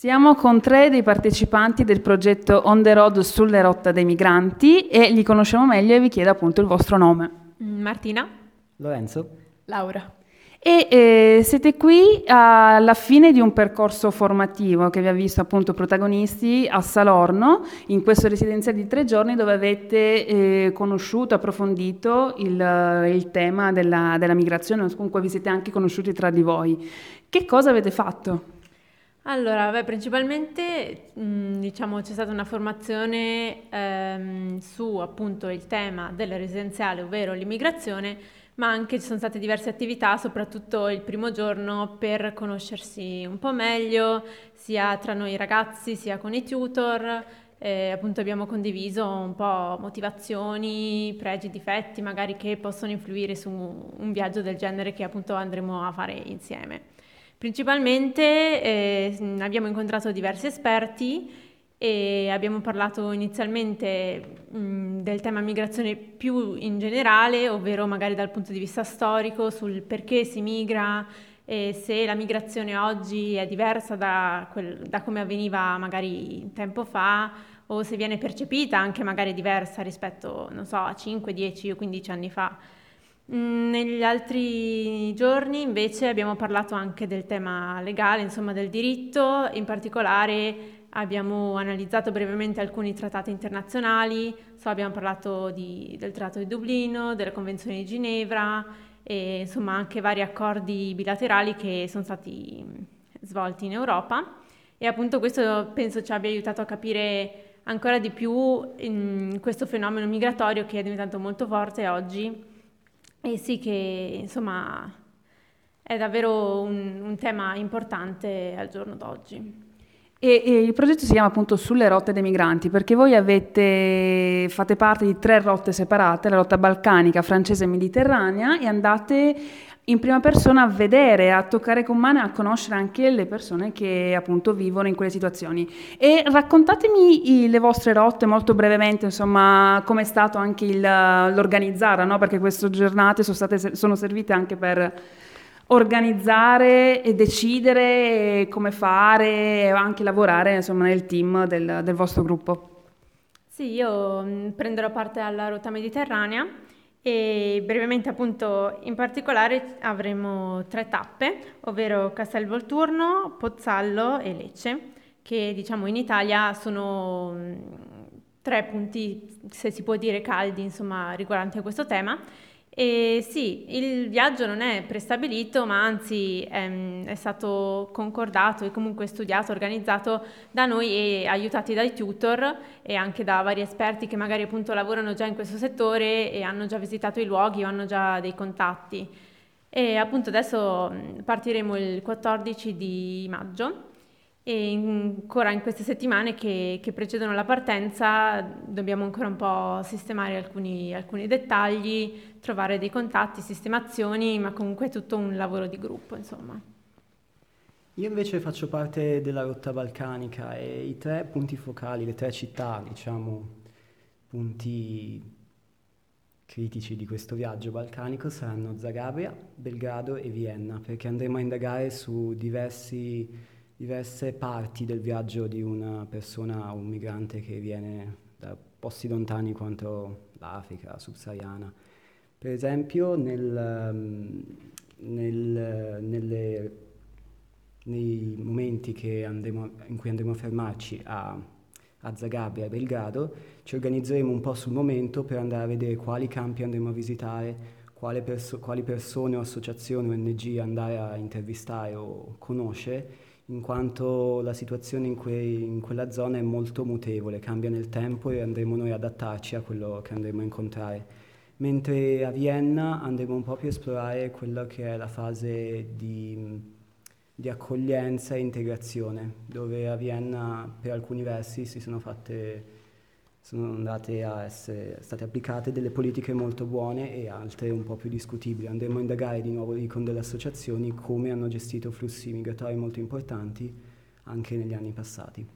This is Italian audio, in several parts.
Siamo con tre dei partecipanti del progetto On the Road sulle rotte dei migranti e li conosciamo meglio e vi chiedo appunto il vostro nome. Mm, Martina. Lorenzo. Laura. E eh, siete qui alla fine di un percorso formativo che vi ha visto appunto protagonisti a Salorno, in questo residenziale di tre giorni dove avete eh, conosciuto, approfondito il, il tema della, della migrazione, comunque vi siete anche conosciuti tra di voi. Che cosa avete fatto? Allora, beh, principalmente diciamo c'è stata una formazione ehm, su appunto il tema del residenziale, ovvero l'immigrazione, ma anche ci sono state diverse attività, soprattutto il primo giorno, per conoscersi un po' meglio, sia tra noi ragazzi, sia con i tutor. Eh, appunto abbiamo condiviso un po' motivazioni, pregi, difetti, magari che possono influire su un viaggio del genere che appunto andremo a fare insieme. Principalmente eh, abbiamo incontrato diversi esperti e abbiamo parlato inizialmente mh, del tema migrazione più in generale, ovvero magari dal punto di vista storico, sul perché si migra e se la migrazione oggi è diversa da, quel, da come avveniva magari tempo fa o se viene percepita anche magari diversa rispetto, so, a 5, 10 o 15 anni fa. Mm, negli altri giorni invece abbiamo parlato anche del tema legale, insomma del diritto, in particolare abbiamo analizzato brevemente alcuni trattati internazionali, so, abbiamo parlato di, del Trattato di Dublino, della Convenzione di Ginevra e insomma anche vari accordi bilaterali che sono stati svolti in Europa. E appunto questo penso ci abbia aiutato a capire ancora di più questo fenomeno migratorio che è diventato molto forte oggi e sì che insomma è davvero un, un tema importante al giorno d'oggi. E, e, il progetto si chiama appunto Sulle rotte dei migranti perché voi avete, fate parte di tre rotte separate, la rotta balcanica, francese e mediterranea e andate in prima persona a vedere, a toccare con mano e a conoscere anche le persone che appunto vivono in quelle situazioni. E raccontatemi i, le vostre rotte molto brevemente, insomma, come è stato anche il, l'organizzare, no? perché queste giornate sono, state, sono servite anche per organizzare e decidere come fare e anche lavorare insomma, nel team del, del vostro gruppo. Sì, io mm, prenderò parte alla rotta mediterranea e brevemente appunto in particolare avremo tre tappe, ovvero Castelvolturno, Pozzallo e Lecce, che diciamo in Italia sono mm, tre punti, se si può dire, caldi insomma riguardanti a questo tema e sì, il viaggio non è prestabilito, ma anzi è, ehm, è, stato concordato e comunque studiato, organizzato da noi e aiutati dai tutor e anche da vari esperti che magari appunto lavorano già in questo settore e hanno già visitato i luoghi o hanno già dei contatti. E appunto adesso partiremo il 14 di maggio e ancora in queste settimane che, che, precedono la partenza dobbiamo ancora un po' sistemare alcuni, alcuni, dettagli, trovare dei contatti, sistemazioni, ma comunque è tutto un lavoro di gruppo, insomma. Io invece faccio parte della rotta balcanica e i tre punti focali, le tre città, diciamo, punti critici di questo viaggio balcanico saranno Zagabria, Belgrado e Vienna, perché andremo a indagare su diversi diverse parti del viaggio di una persona, un migrante che viene da posti lontani quanto l'Africa subsahariana. Per esempio, nel, mm, nel, nelle, nei momenti andremo, in cui andremo a fermarci a, a Zagabria e Belgrado, ci organizzeremo un po' sul momento per andare a vedere quali campi andremo a visitare, perso- quali persone o associazioni ONG andare a intervistare o conoscere in quanto la situazione in, quei, in, quella zona è molto mutevole, cambia nel tempo e andremo noi ad adattarci a quello che andremo a incontrare. Mentre a Vienna andremo un po' più a esplorare quella che è la fase di, di accoglienza e integrazione, dove a Vienna per alcuni versi si sono fatte sono essere state applicate delle politiche molto buone e altre un po' più discutibili. Andremo a indagare di nuovo con delle associazioni come hanno gestito flussi migratori molto importanti anche negli anni passati.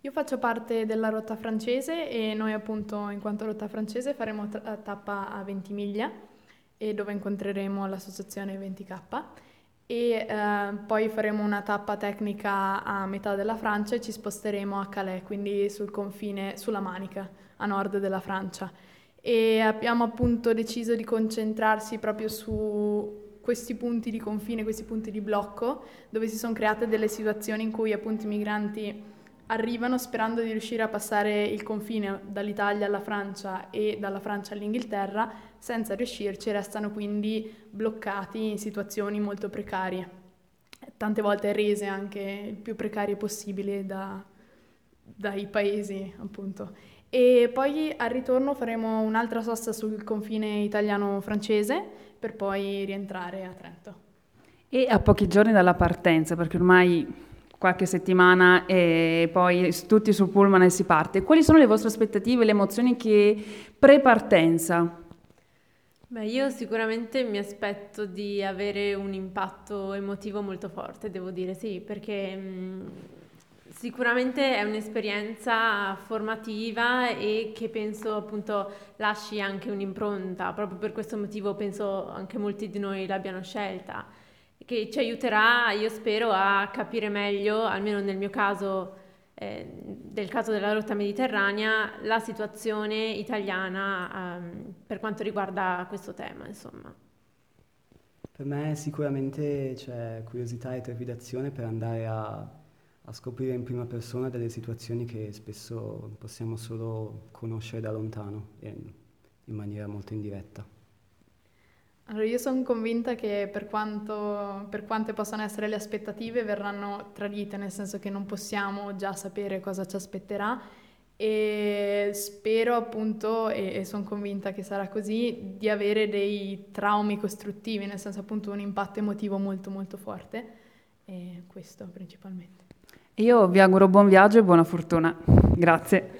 Io faccio parte della rotta francese e noi appunto in quanto rotta francese faremo tappa a Ventimiglia e dove incontreremo l'associazione 20K e eh, poi faremo una tappa tecnica a metà della Francia e ci sposteremo a Calais, quindi sul confine, sulla Manica, a nord della Francia. E abbiamo appunto deciso di concentrarsi proprio su questi punti di confine, questi punti di blocco, dove si sono create delle situazioni in cui appunto i migranti arrivano sperando di riuscire a passare il confine dall'Italia alla Francia e dalla Francia all'Inghilterra, senza riuscirci restano quindi bloccati in situazioni molto precarie, tante volte rese anche il più precarie possibile da, dai paesi appunto. E poi al ritorno faremo un'altra sosta sul confine italiano-francese per poi rientrare a Trento. E a pochi giorni dalla partenza, perché ormai qualche settimana e poi tutti sul pullman e si parte. Quali sono le vostre aspettative, le emozioni che pre-partenza? Beh, io sicuramente mi aspetto di avere un impatto emotivo molto forte, devo dire sì, perché mh, sicuramente è un'esperienza formativa e che penso appunto lasci anche un'impronta, proprio per questo motivo penso anche molti di noi l'abbiano scelta che ci aiuterà, io spero, a capire meglio, almeno nel mio caso, eh, del caso della rotta mediterranea, la situazione italiana ehm, per quanto riguarda questo tema, insomma. Per me sicuramente c'è curiosità e trepidazione per andare a, a scoprire in prima persona delle situazioni che spesso possiamo solo conoscere da lontano e in maniera molto indiretta. Allora, io sono convinta che per, quanto, per quante possano essere le aspettative verranno tradite, nel senso che non possiamo già sapere cosa ci aspetterà e spero appunto, e, e sono convinta che sarà così, di avere dei traumi costruttivi, nel senso appunto un impatto emotivo molto molto forte e questo principalmente. Io vi auguro buon viaggio e buona fortuna. Grazie.